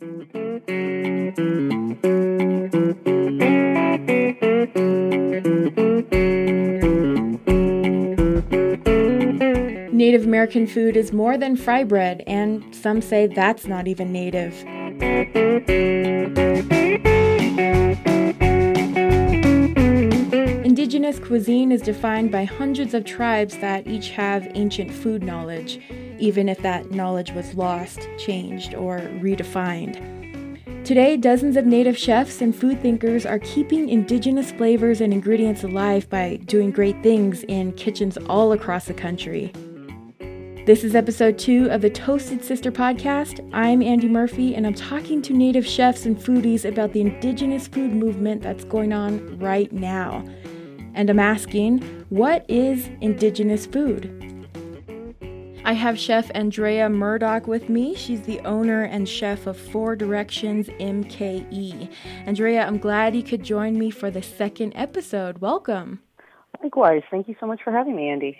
Native American food is more than fry bread, and some say that's not even native. Indigenous cuisine is defined by hundreds of tribes that each have ancient food knowledge, even if that knowledge was lost, changed, or redefined. Today, dozens of native chefs and food thinkers are keeping indigenous flavors and ingredients alive by doing great things in kitchens all across the country. This is episode two of the Toasted Sister podcast. I'm Andy Murphy, and I'm talking to native chefs and foodies about the indigenous food movement that's going on right now and I'm asking, what is Indigenous food? I have Chef Andrea Murdoch with me. She's the owner and chef of Four Directions MKE. Andrea, I'm glad you could join me for the second episode. Welcome. Likewise. Thank you so much for having me, Andy.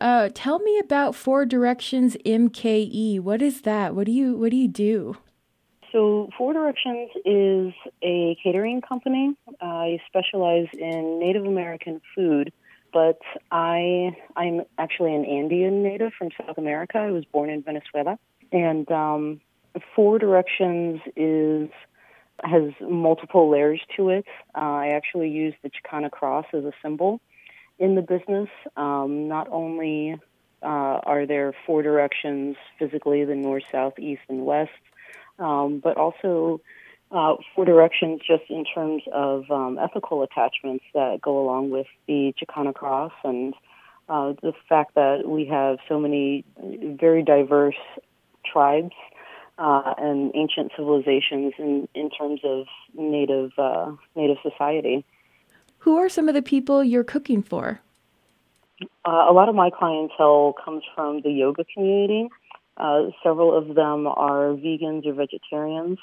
Uh, tell me about Four Directions MKE. What is that? What do you What do you do? So, Four Directions is a catering company. I specialize in Native American food, but I I'm actually an Andean native from South America. I was born in Venezuela, and um, Four Directions is has multiple layers to it. Uh, I actually use the Chakana cross as a symbol in the business. Um, not only uh, are there four directions physically the north, south, east, and west um, but also uh, four directions just in terms of um, ethical attachments that go along with the Chakana cross and uh, the fact that we have so many very diverse tribes uh, and ancient civilizations in, in terms of native uh, native society. Who are some of the people you're cooking for? Uh, a lot of my clientele comes from the yoga community. Uh, several of them are vegans or vegetarians,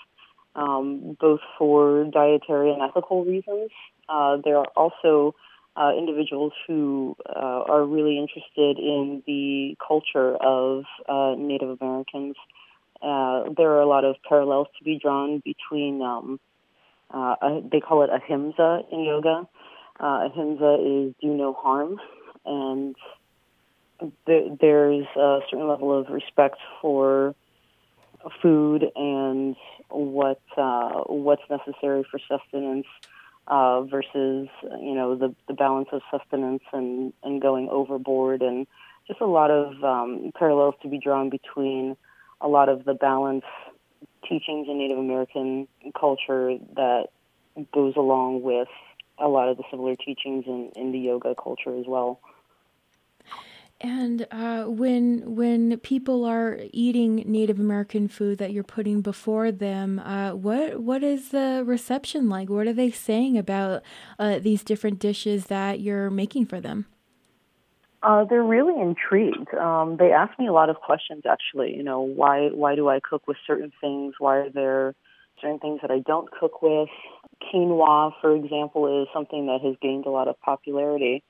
um, both for dietary and ethical reasons. Uh, there are also uh, individuals who uh, are really interested in the culture of uh, Native Americans. there are a lot of parallels to be drawn between, um, they call it ahimsa in yoga. ahimsa is do no harm, and there's a certain level of respect for food and what uh, what's necessary for sustenance uh, versus you know the the balance of sustenance and and going overboard and just a lot of um, parallels to be drawn between a lot of the balance teachings in Native American culture that goes along with a lot of the similar teachings in, in the yoga culture as well. And uh, when when people are eating Native American food that you're putting before them, uh, what what is the reception like? What are they saying about uh, these different dishes that you're making for them? Uh, they're really intrigued. Um, they ask me a lot of questions. Actually, you know, why why do I cook with certain things? Why are there certain things that I don't cook with? Quinoa, for example, is something that has gained a lot of popularity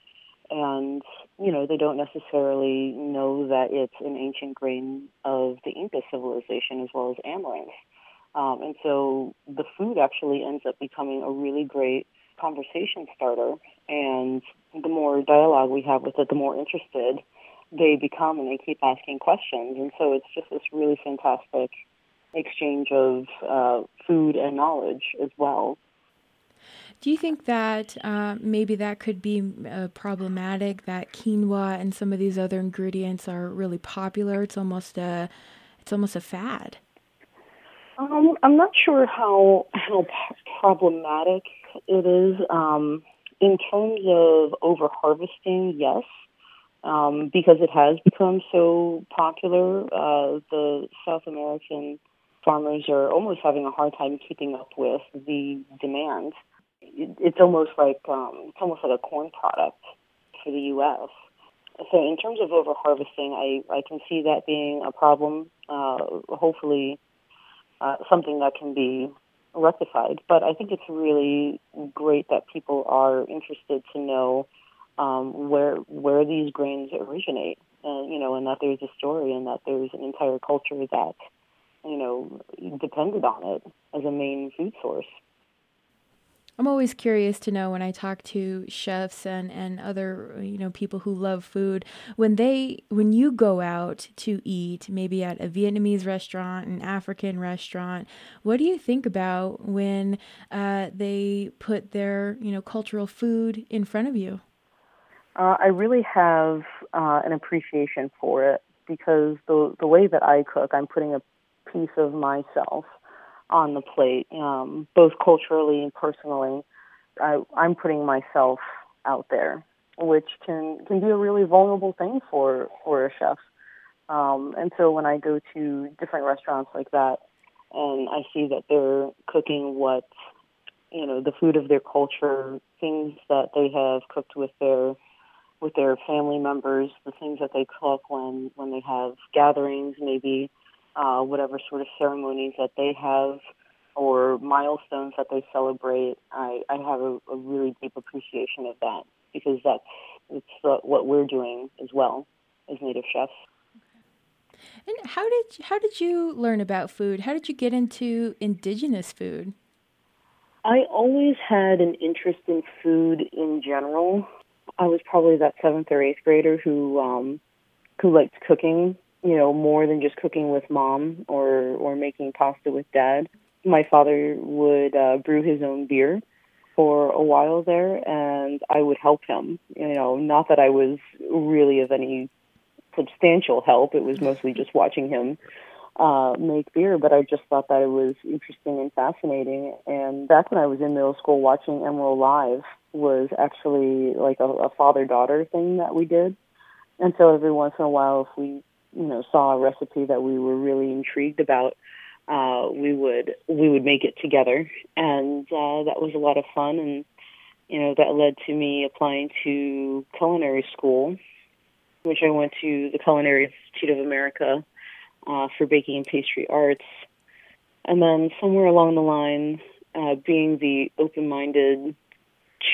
and you know they don't necessarily know that it's an ancient grain of the Inca civilization as well as amaranth. Um, and so the food actually ends up becoming a really great conversation starter. And the more dialogue we have with it, the more interested they become and they keep asking questions. And so it's just this really fantastic exchange of uh, food and knowledge as well. Do you think that uh, maybe that could be uh, problematic? That quinoa and some of these other ingredients are really popular. It's almost a, it's almost a fad. Um, I'm not sure how how problematic it is. Um, in terms of over harvesting, yes, um, because it has become so popular. Uh, the South American farmers are almost having a hard time keeping up with the demand it's almost like um, it's almost like a corn product for the U.S. So in terms of over harvesting, I, I can see that being a problem. Uh, hopefully, uh, something that can be rectified. But I think it's really great that people are interested to know um, where where these grains originate, and you know, and that there's a story and that there's an entire culture that you know, depended on it as a main food source. I'm always curious to know when I talk to chefs and, and other you know people who love food when they when you go out to eat maybe at a Vietnamese restaurant an African restaurant what do you think about when uh, they put their you know cultural food in front of you? Uh, I really have uh, an appreciation for it because the the way that I cook I'm putting a piece of myself on the plate, um, both culturally and personally. I, I'm putting myself out there, which can can be a really vulnerable thing for for a chef. Um, and so when I go to different restaurants like that, and I see that they're cooking what you know the food of their culture, things that they have cooked with their with their family members, the things that they cook when when they have gatherings, maybe uh, whatever sort of ceremonies that they have or milestones that they celebrate. I, I have a, a really deep appreciation of that because that's it's uh, what we're doing as well as native chefs. And how did how did you learn about food? How did you get into indigenous food? I always had an interest in food in general. I was probably that seventh or eighth grader who um, who liked cooking you know, more than just cooking with mom or or making pasta with dad. My father would uh, brew his own beer for a while there, and I would help him. You know, not that I was really of any substantial help. It was mostly just watching him uh, make beer, but I just thought that it was interesting and fascinating. And back when I was in middle school, watching Emeril Live was actually like a, a father-daughter thing that we did. And so every once in a while, if we you know saw a recipe that we were really intrigued about, uh, we would we would make it together, and uh, that was a lot of fun. And you know that led to me applying to culinary school, which I went to the Culinary Institute of America uh, for baking and pastry arts. And then somewhere along the line, uh, being the open-minded,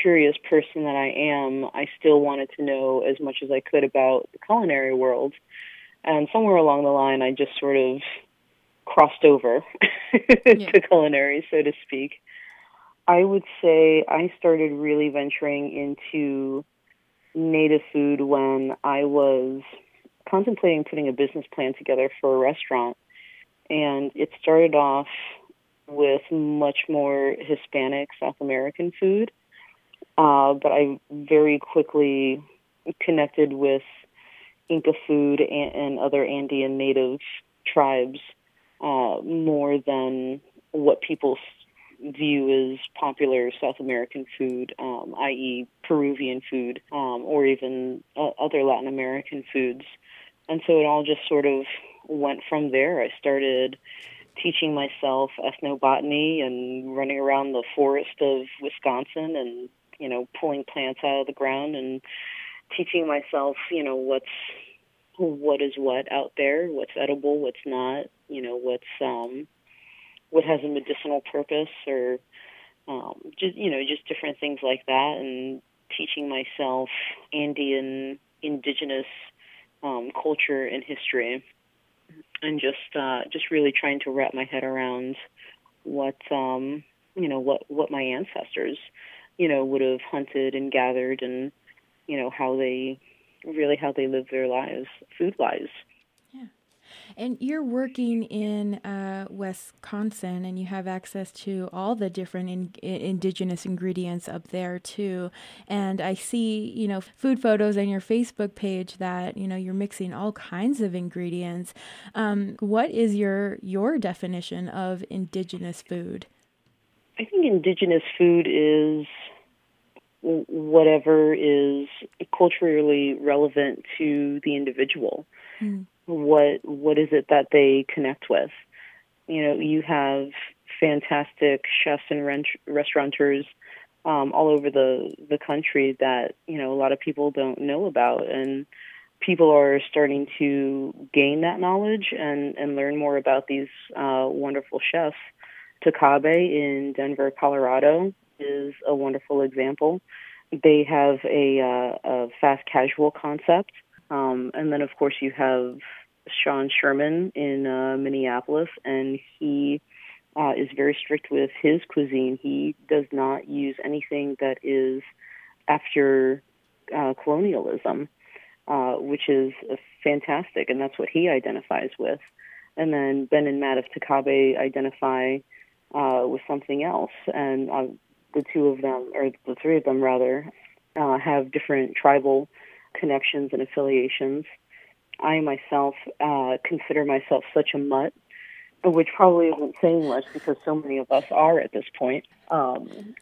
curious person that I am, I still wanted to know as much as I could about the culinary world. And somewhere along the line, I just sort of crossed over yeah. to culinary, so to speak. I would say I started really venturing into native food when I was contemplating putting a business plan together for a restaurant. And it started off with much more Hispanic, South American food. Uh, but I very quickly connected with Inca food and, and other Andean native tribes uh, more than what people view as popular South American food, um, i.e., Peruvian food, um, or even uh, other Latin American foods. And so it all just sort of went from there. I started teaching myself ethnobotany and running around the forest of Wisconsin and, you know, pulling plants out of the ground and teaching myself, you know, what's what is what out there, what's edible, what's not, you know, what's um what has a medicinal purpose or um just you know, just different things like that and teaching myself Andean indigenous um culture and history and just uh just really trying to wrap my head around what um you know what what my ancestors you know would have hunted and gathered and you know how they really how they live their lives, food wise. Yeah. And you're working in uh, Wisconsin, and you have access to all the different in- indigenous ingredients up there too. And I see, you know, food photos on your Facebook page that you know you're mixing all kinds of ingredients. Um, what is your your definition of indigenous food? I think indigenous food is whatever is culturally relevant to the individual. Mm. What what is it that they connect with? You know, you have fantastic chefs and rent- restaurateurs um, all over the the country that you know a lot of people don't know about, and people are starting to gain that knowledge and and learn more about these uh, wonderful chefs. Tocabe in Denver, Colorado, is a wonderful example. They have a, uh, a fast casual concept, um, and then of course you have Sean Sherman in uh, Minneapolis, and he uh, is very strict with his cuisine. He does not use anything that is after uh, colonialism, uh, which is fantastic, and that's what he identifies with. And then Ben and Matt of Tocabe identify uh, with something else, and uh, the two of them, or the three of them rather, uh, have different tribal connections and affiliations. I myself uh, consider myself such a mutt, which probably isn't saying much because so many of us are at this point. Um,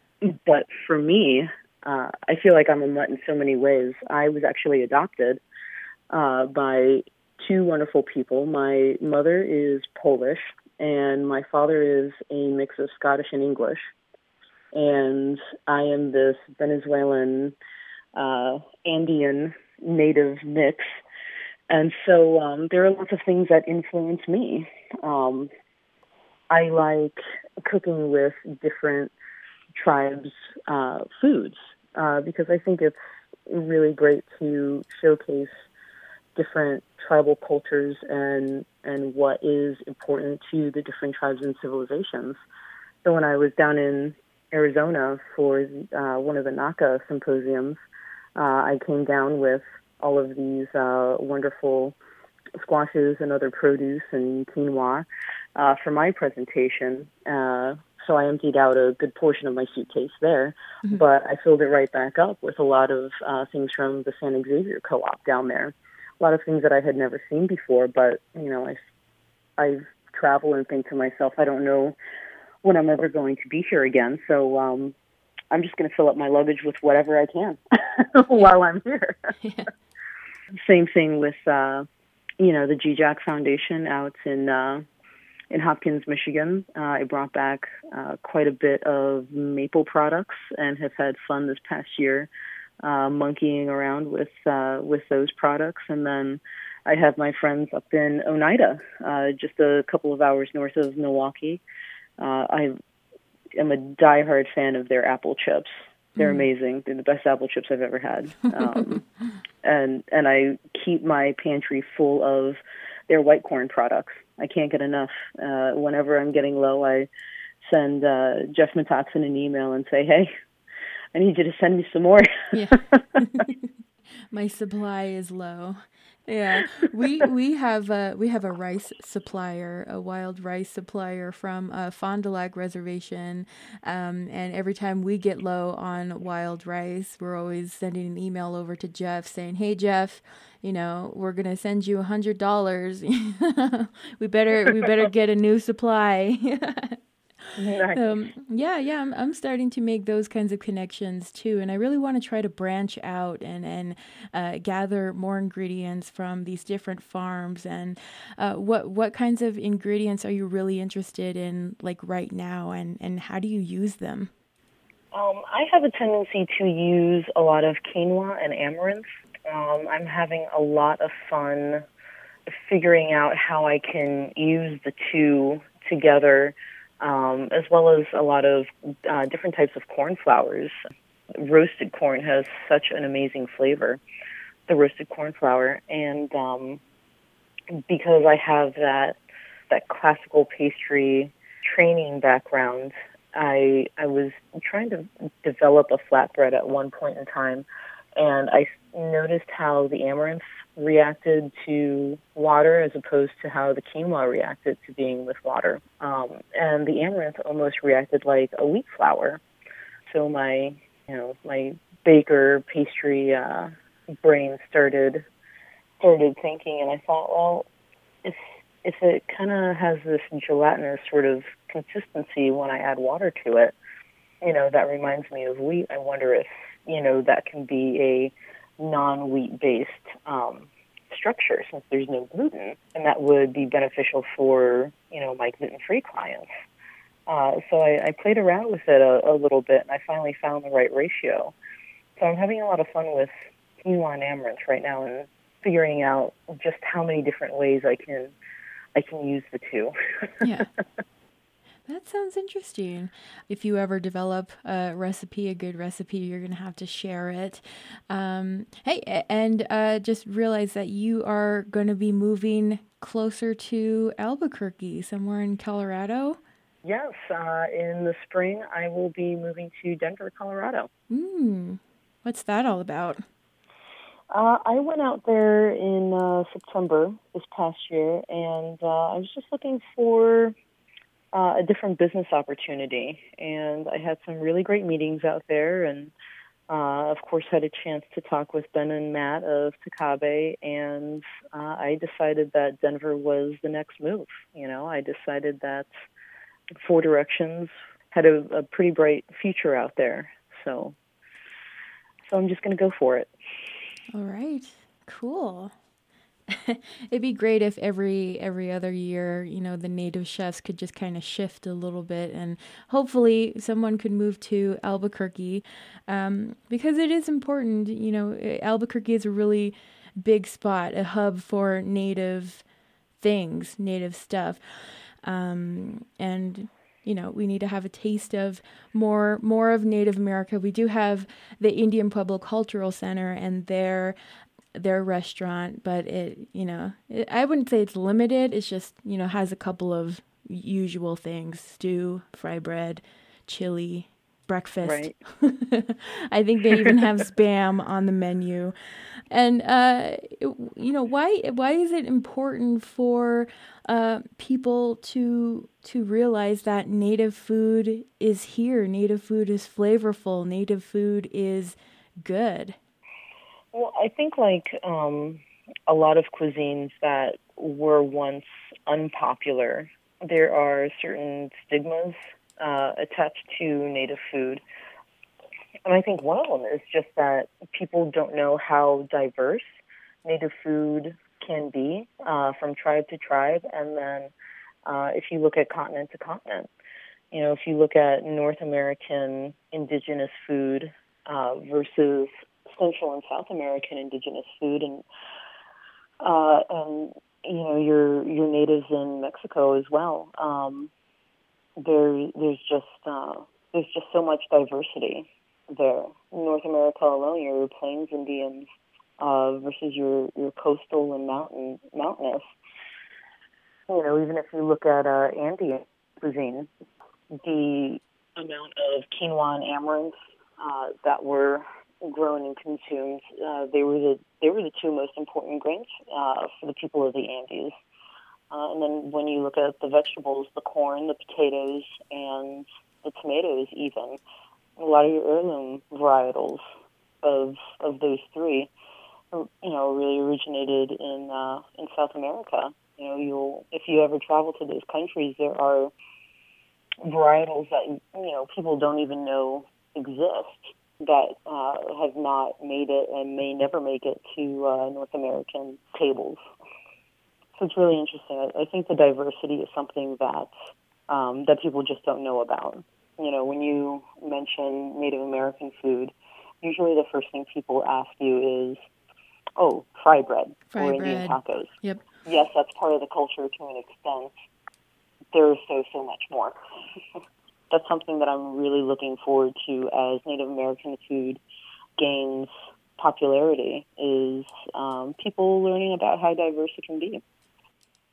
but for me, uh, I feel like I'm a mutt in so many ways. I was actually adopted uh, by two wonderful people. My mother is Polish, and my father is a mix of Scottish and English. And I am this Venezuelan uh, Andean native mix. And so um, there are lots of things that influence me. Um, I like cooking with different tribes' uh, foods uh, because I think it's really great to showcase different tribal cultures and and what is important to the different tribes and civilizations. So when I was down in Arizona for uh, one of the NACA symposiums, uh, I came down with all of these uh, wonderful squashes and other produce and quinoa uh, for my presentation. Uh, so I emptied out a good portion of my suitcase there, mm-hmm. but I filled it right back up with a lot of uh, things from the San Xavier Co-op down there. A lot of things that I had never seen before, but you know, I I travel and think to myself, I don't know when I'm ever going to be here again. So um, I'm just going to fill up my luggage with whatever I can while I'm here. yeah. Same thing with, uh, you know, the GJAC Foundation out in uh, in Hopkins, Michigan. Uh, I brought back uh, quite a bit of maple products and have had fun this past year uh, monkeying around with uh, with those products. And then I have my friends up in Oneida, uh, just a couple of hours north of Milwaukee. Uh, I am a diehard fan of their apple chips. They're mm. amazing. They're the best apple chips I've ever had. Um, and and I keep my pantry full of their white corn products. I can't get enough. Uh, whenever I'm getting low, I send uh, Jeff Metoxen an email and say, "Hey, I need you to send me some more." yeah. my supply is low yeah, we we have a, we have a rice supplier, a wild rice supplier from Fond du Lac Reservation, um, and every time we get low on wild rice, we're always sending an email over to Jeff saying, "Hey Jeff, you know we're gonna send you a hundred dollars. we better we better get a new supply." um, yeah, yeah, I'm, I'm starting to make those kinds of connections too, and I really want to try to branch out and and uh, gather more ingredients from these different farms. And uh, what what kinds of ingredients are you really interested in, like right now, and and how do you use them? Um, I have a tendency to use a lot of quinoa and amaranth. Um, I'm having a lot of fun figuring out how I can use the two together um, as well as a lot of uh, different types of corn flours. Roasted corn has such an amazing flavor, the roasted corn flour, and um, because I have that that classical pastry training background, I I was trying to develop a flatbread at one point in time, and I noticed how the amaranth reacted to water as opposed to how the quinoa reacted to being with water. Um, and the amaranth almost reacted like a wheat flour. So my, you know, my baker pastry uh, brain started started thinking, and I thought, well, if if it kind of has this gelatinous sort of consistency when I add water to it, you know, that reminds me of wheat. I wonder if you know that can be a non-wheat based um, structure since there's no gluten, and that would be beneficial for you know my gluten-free clients. Uh, so I, I played around with it a, a little bit, and I finally found the right ratio. So I'm having a lot of fun with quinoa and amaranth right now, and figuring out just how many different ways I can I can use the two. yeah. That sounds interesting. If you ever develop a recipe, a good recipe, you're going to have to share it. Um, hey, and uh, just realize that you are going to be moving closer to Albuquerque, somewhere in Colorado. Yes, uh, in the spring, I will be moving to Denver, Colorado. Mm, what's that all about? Uh, I went out there in uh, September this past year, and uh, I was just looking for uh, a different business opportunity. And I had some really great meetings out there, and uh, of course, had a chance to talk with Ben and Matt of Tocabe, and uh, I decided that Denver was the next move. You know, I decided that Four Directions had a, a pretty bright future out there, so so I'm just going to go for it. All right, cool. It'd be great if every every other year, you know, the native chefs could just kind of shift a little bit, and hopefully someone could move to Albuquerque, um, because it is important. You know, Albuquerque is a really big spot, a hub for native things, native stuff, um, and you know we need to have a taste of more more of Native America. We do have the Indian Pueblo Cultural Center and their their restaurant, but it you know it, I wouldn't say it's limited. It's just you know has a couple of usual things: stew, fry bread, chili, breakfast. Right. I think they even have spam on the menu. And uh, you know why why is it important for uh, people to to realize that native food is here, native food is flavorful, native food is good. Well, I think like um, a lot of cuisines that were once unpopular, there are certain stigmas uh, attached to native food. And I think one of them is just that people don't know how diverse native food can be uh, from tribe to tribe. And then uh, if you look at continent to continent, you know, if you look at North American indigenous food uh, versus Central and South American indigenous food, and uh, and you know your your natives in Mexico as well. Um, there there's just uh, there's just so much diversity there. North America alone, your Plains Indians uh, versus your your coastal and mountain mountainous. You know, even if you look at uh, Andean cuisine, the amount of quinoa and amaranth uh, that were grown and consumed, uh, they were the they were the two most important grains uh, for the people of the Andes. Uh, and then when you look at the vegetables, the corn, the potatoes, and the tomatoes, even a lot of your heirloom varietals of of those three, you know, really originated in uh, in South America. You know, you'll if you ever travel to those countries, there are varietals that you know people don't even know exist that uh, have not made it and may never make it to uh, North American tables. So it's really interesting. I, I think the diversity is something that um, that people just don't know about. You know, when you mention Native American food, usually the first thing people ask you is, "Oh, fry bread fry or bread. Indian tacos." Yep. Yes, that's part of the culture to an extent. There's so so much more. that's something that I'm really looking forward to as Native American food gains popularity is um, people learning about how diverse it can be.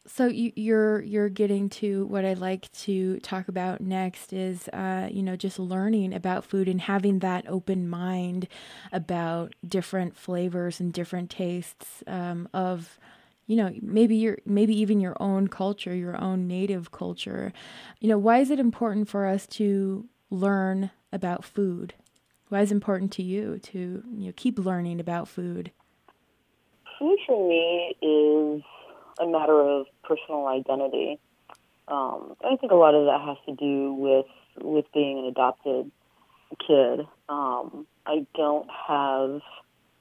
So you, you're you're getting to what I'd like to talk about next is uh, you know just learning about food and having that open mind about different flavors and different tastes um, of you know maybe your maybe even your own culture your own native culture you know why is it important for us to learn about food why is it important to you to you know keep learning about food food for me is a matter of personal identity. Um, I think a lot of that has to do with with being an adopted kid. Um, I don't have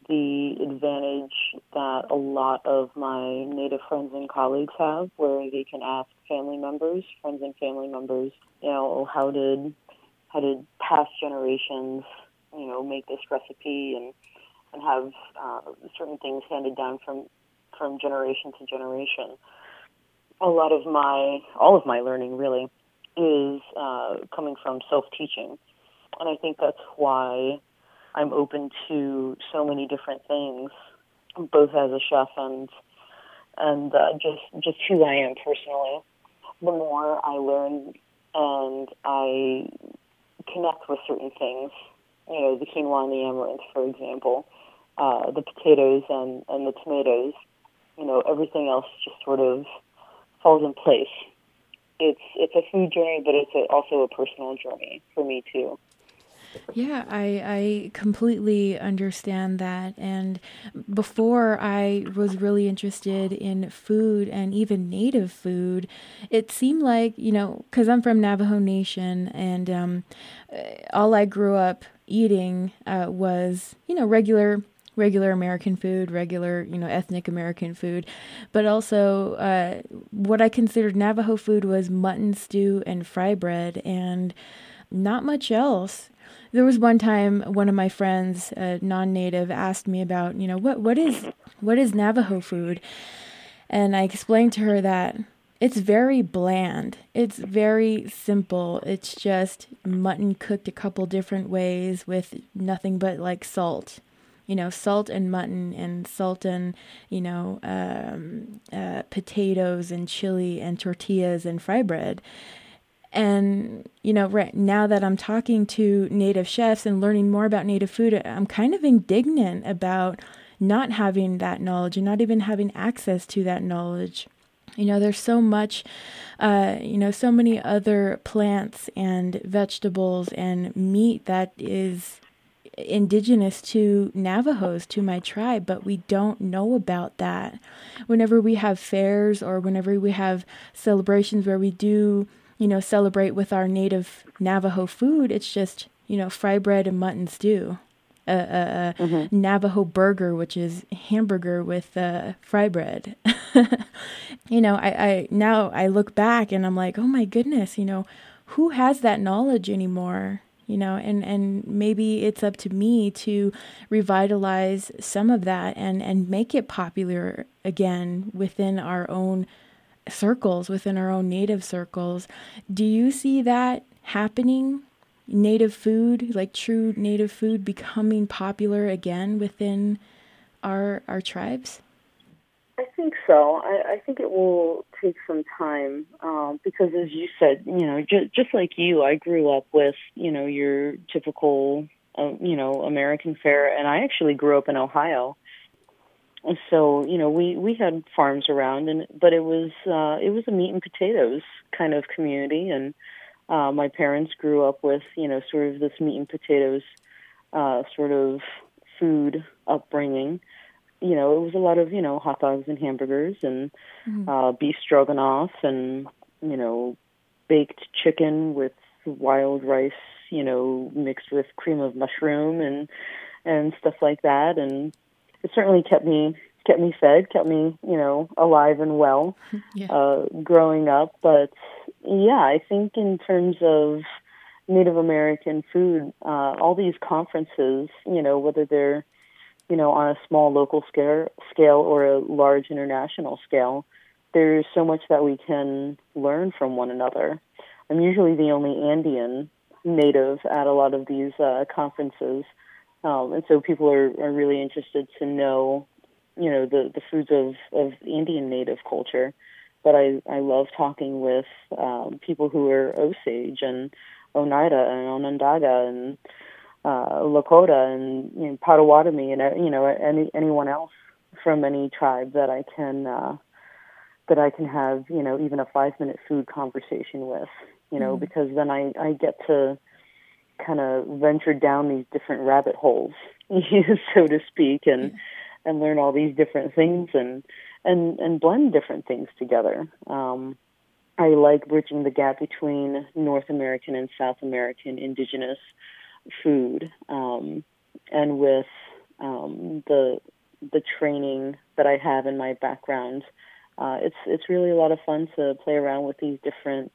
the advantage that a lot of my Native friends and colleagues have, where they can ask family members, friends and family members, you know, how did how did past generations, you know, make this recipe and and have uh, certain things handed down from from generation to generation. A lot of my, all of my learning really is uh, coming from self-teaching, and I think that's why I'm open to so many different things, both as a chef and and uh, just just who I am personally. The more I learn and I connect with certain things, you know, the quinoa and the amaranth, for example, uh, the potatoes and, and the tomatoes, you know, everything else just sort of falls in place. It's it's a food journey, but it's a, also a personal journey for me too. Yeah, I, I completely understand that. And before I was really interested in food and even native food, it seemed like, you know, because I'm from Navajo Nation and um, all I grew up eating uh, was, you know, regular regular American food, regular, you know, ethnic American food, but also uh, what I considered Navajo food was mutton stew and fry bread and not much else. There was one time one of my friends, a non-native, asked me about, you know, what what is what is Navajo food? And I explained to her that it's very bland. It's very simple. It's just mutton cooked a couple different ways with nothing but like salt. You know, salt and mutton and salt and, you know, um, uh, potatoes and chili and tortillas and fry bread. And, you know, right now that I'm talking to native chefs and learning more about native food, I'm kind of indignant about not having that knowledge and not even having access to that knowledge. You know, there's so much, uh, you know, so many other plants and vegetables and meat that is indigenous to Navajos, to my tribe, but we don't know about that. Whenever we have fairs or whenever we have celebrations where we do you know, celebrate with our native Navajo food. It's just, you know, fry bread and mutton stew. A, a, a mm-hmm. Navajo burger, which is hamburger with uh, fry bread. you know, I, I now I look back and I'm like, oh my goodness, you know, who has that knowledge anymore? You know, and, and maybe it's up to me to revitalize some of that and, and make it popular again within our own circles, within our own native circles. Do you see that happening? Native food, like true native food, becoming popular again within our our tribes? I think so. I, I think it will take some time um, because, as you said, you know, ju- just like you, I grew up with you know your typical, uh, you know, American fare, and I actually grew up in Ohio so you know we we had farms around and but it was uh it was a meat and potatoes kind of community. And uh my parents grew up with you know sort of this meat and potatoes uh sort of food upbringing. You know it was a lot of you know hot dogs and hamburgers and mm-hmm. uh beef stroganoff and you know baked chicken with wild rice you know mixed with cream of mushroom and and stuff like that. And it certainly kept me kept me fed, kept me you know alive and well yeah. uh, growing up. But yeah, I think in terms of Native American food, uh, all these conferences, you know, whether they're you know on a small local scale scale or a large international scale, there's so much that we can learn from one another. I'm usually the only Andean native at a lot of these uh, conferences. Um, and so people are, are really interested to know, you know, the, the foods of, of Andean native culture. But I, I love talking with um, people who are Osage and Oneida and Onondaga and uh, Lakota and you know, Potawatomi and uh, you know any anyone else from any tribe that I can uh, that I can have you know even a five minute food conversation with you know mm. because then I I get to kind of venture down these different rabbit holes, so to speak, and and learn all these different things and and and blend different things together. Um, I like bridging the gap between North American and South American indigenous food, um, and with um, the the training that I have in my background, uh, it's it's really a lot of fun to play around with these different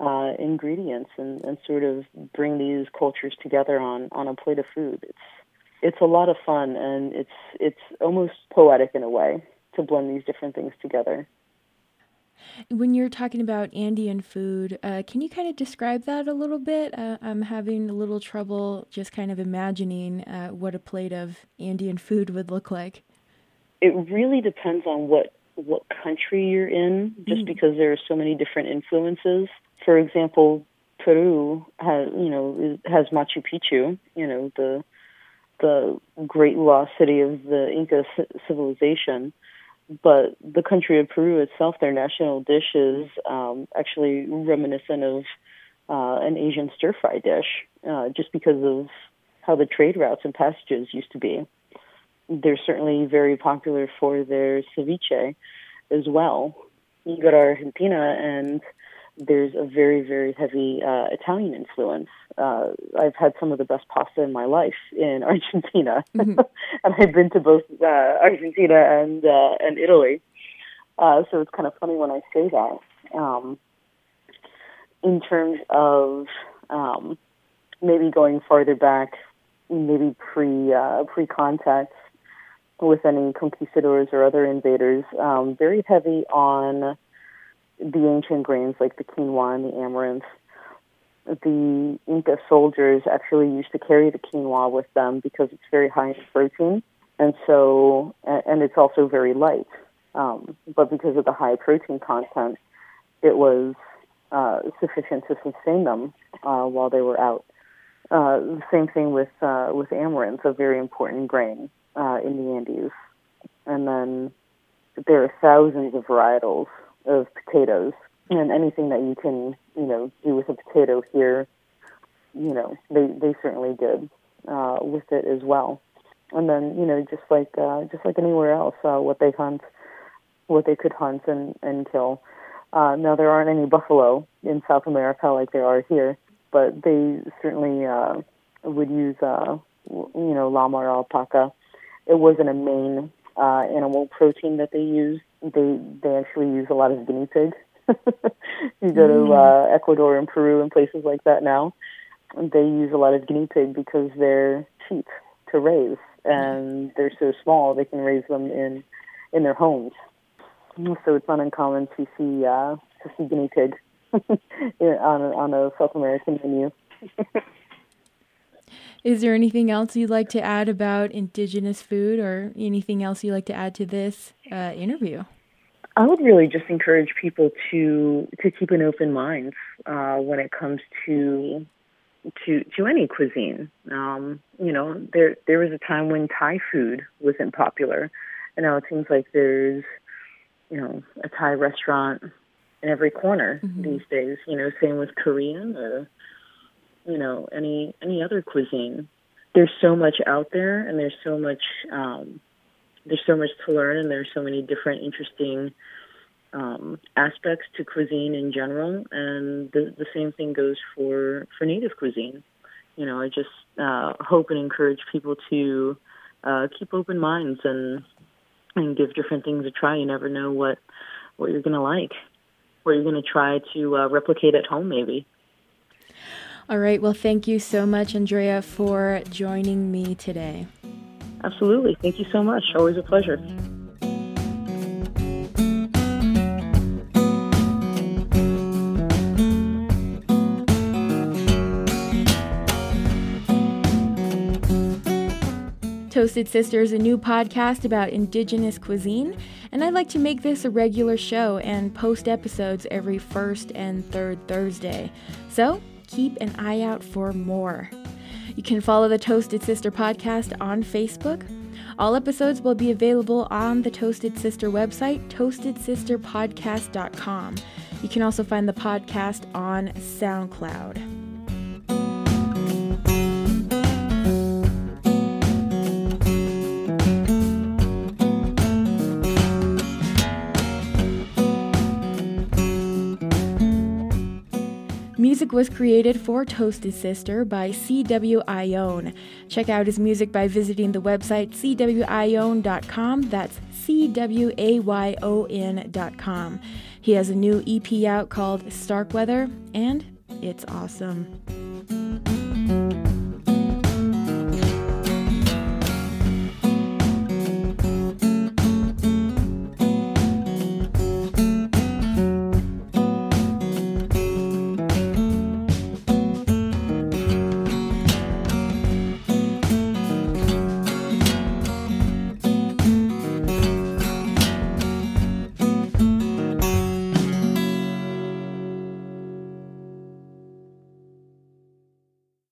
uh, ingredients and, and sort of bring these cultures together on, on a plate of food. It's it's a lot of fun and it's it's almost poetic in a way to blend these different things together. When you're talking about Andean food, uh, can you kind of describe that a little bit? Uh, I'm having a little trouble just kind of imagining uh, what a plate of Andean food would look like. It really depends on what what country you're in, just mm. because there are so many different influences. For example, Peru has you know has Machu Picchu, you know the the great lost city of the Inca civilization but the country of Peru itself, their national dish is um, actually reminiscent of uh, an Asian stir fry dish, uh, just because of how the trade routes and passages used to be. They're certainly very popular for their ceviche as well. You go to Argentina and there's a very, very heavy uh, Italian influence. Uh, I've had some of the best pasta in my life in Argentina, mm-hmm. and I've been to both uh, Argentina and uh, and Italy. Uh, so it's kind of funny when I say that. Um, in terms of um, maybe going farther back, maybe pre uh, pre contact with any conquistadors or other invaders, um, very heavy on the ancient grains like the quinoa and the amaranth. The Inca soldiers actually used to carry the quinoa with them because it's very high in protein, and so and it's also very light. Um, but because of the high protein content, it was uh, sufficient to sustain them uh, while they were out. Uh, the same thing with uh, with amaranth, a very important grain uh, in the Andes. And then there are thousands of varietals of potatoes and anything that you can you know do with a potato here you know they they certainly did uh, with it as well. And then you know just like uh, just like anywhere else uh, what they hunt what they could hunt and and kill. Uh, now there aren't any buffalo in South America like there are here but they certainly uh, would use uh, you know llama or alpaca. It wasn't a main uh, animal protein that they used they they actually use a lot of guinea pig. you go mm. to uh, Ecuador and Peru and places like that now, they use a lot of guinea pig because they're cheap to raise and they're so small they can raise them in in their homes. So it's not uncommon to see uh, to see guinea pig on a, on a South American menu. Is there anything else you'd like to add about indigenous food or anything else you'd like to add to this uh, interview? I would really just encourage people to to keep an open mind uh, when it comes to to to any cuisine. Um, you know, there there was a time when Thai food wasn't popular, and now it seems like there's you know a Thai restaurant in every corner mm-hmm. these days. You know, same with Korean or you know any any other cuisine. There's so much out there, and there's so much um, there's so much to learn, and there's so many different interesting um, aspects to cuisine in general. And the the same thing goes for for native cuisine. You know, I just uh, hope and encourage people to uh, keep open minds and and give different things a try. You never know what what you're going to like, what you're going to try to uh, replicate at home, maybe. All right. Well, thank you so much, Andrea, for joining me today. Absolutely. Thank you so much. Always a pleasure. Toasted Sister is a new podcast about indigenous cuisine, and I'd like to make this a regular show and post episodes every first and third Thursday. So keep an eye out for more. You can follow the Toasted Sister podcast on Facebook. All episodes will be available on the Toasted Sister website, toastedsisterpodcast.com. You can also find the podcast on SoundCloud. Was created for Toasted Sister by C.W. Ayon. Check out his music by visiting the website cwayon.com. That's C W A Y O N.com. He has a new EP out called Starkweather, and it's awesome.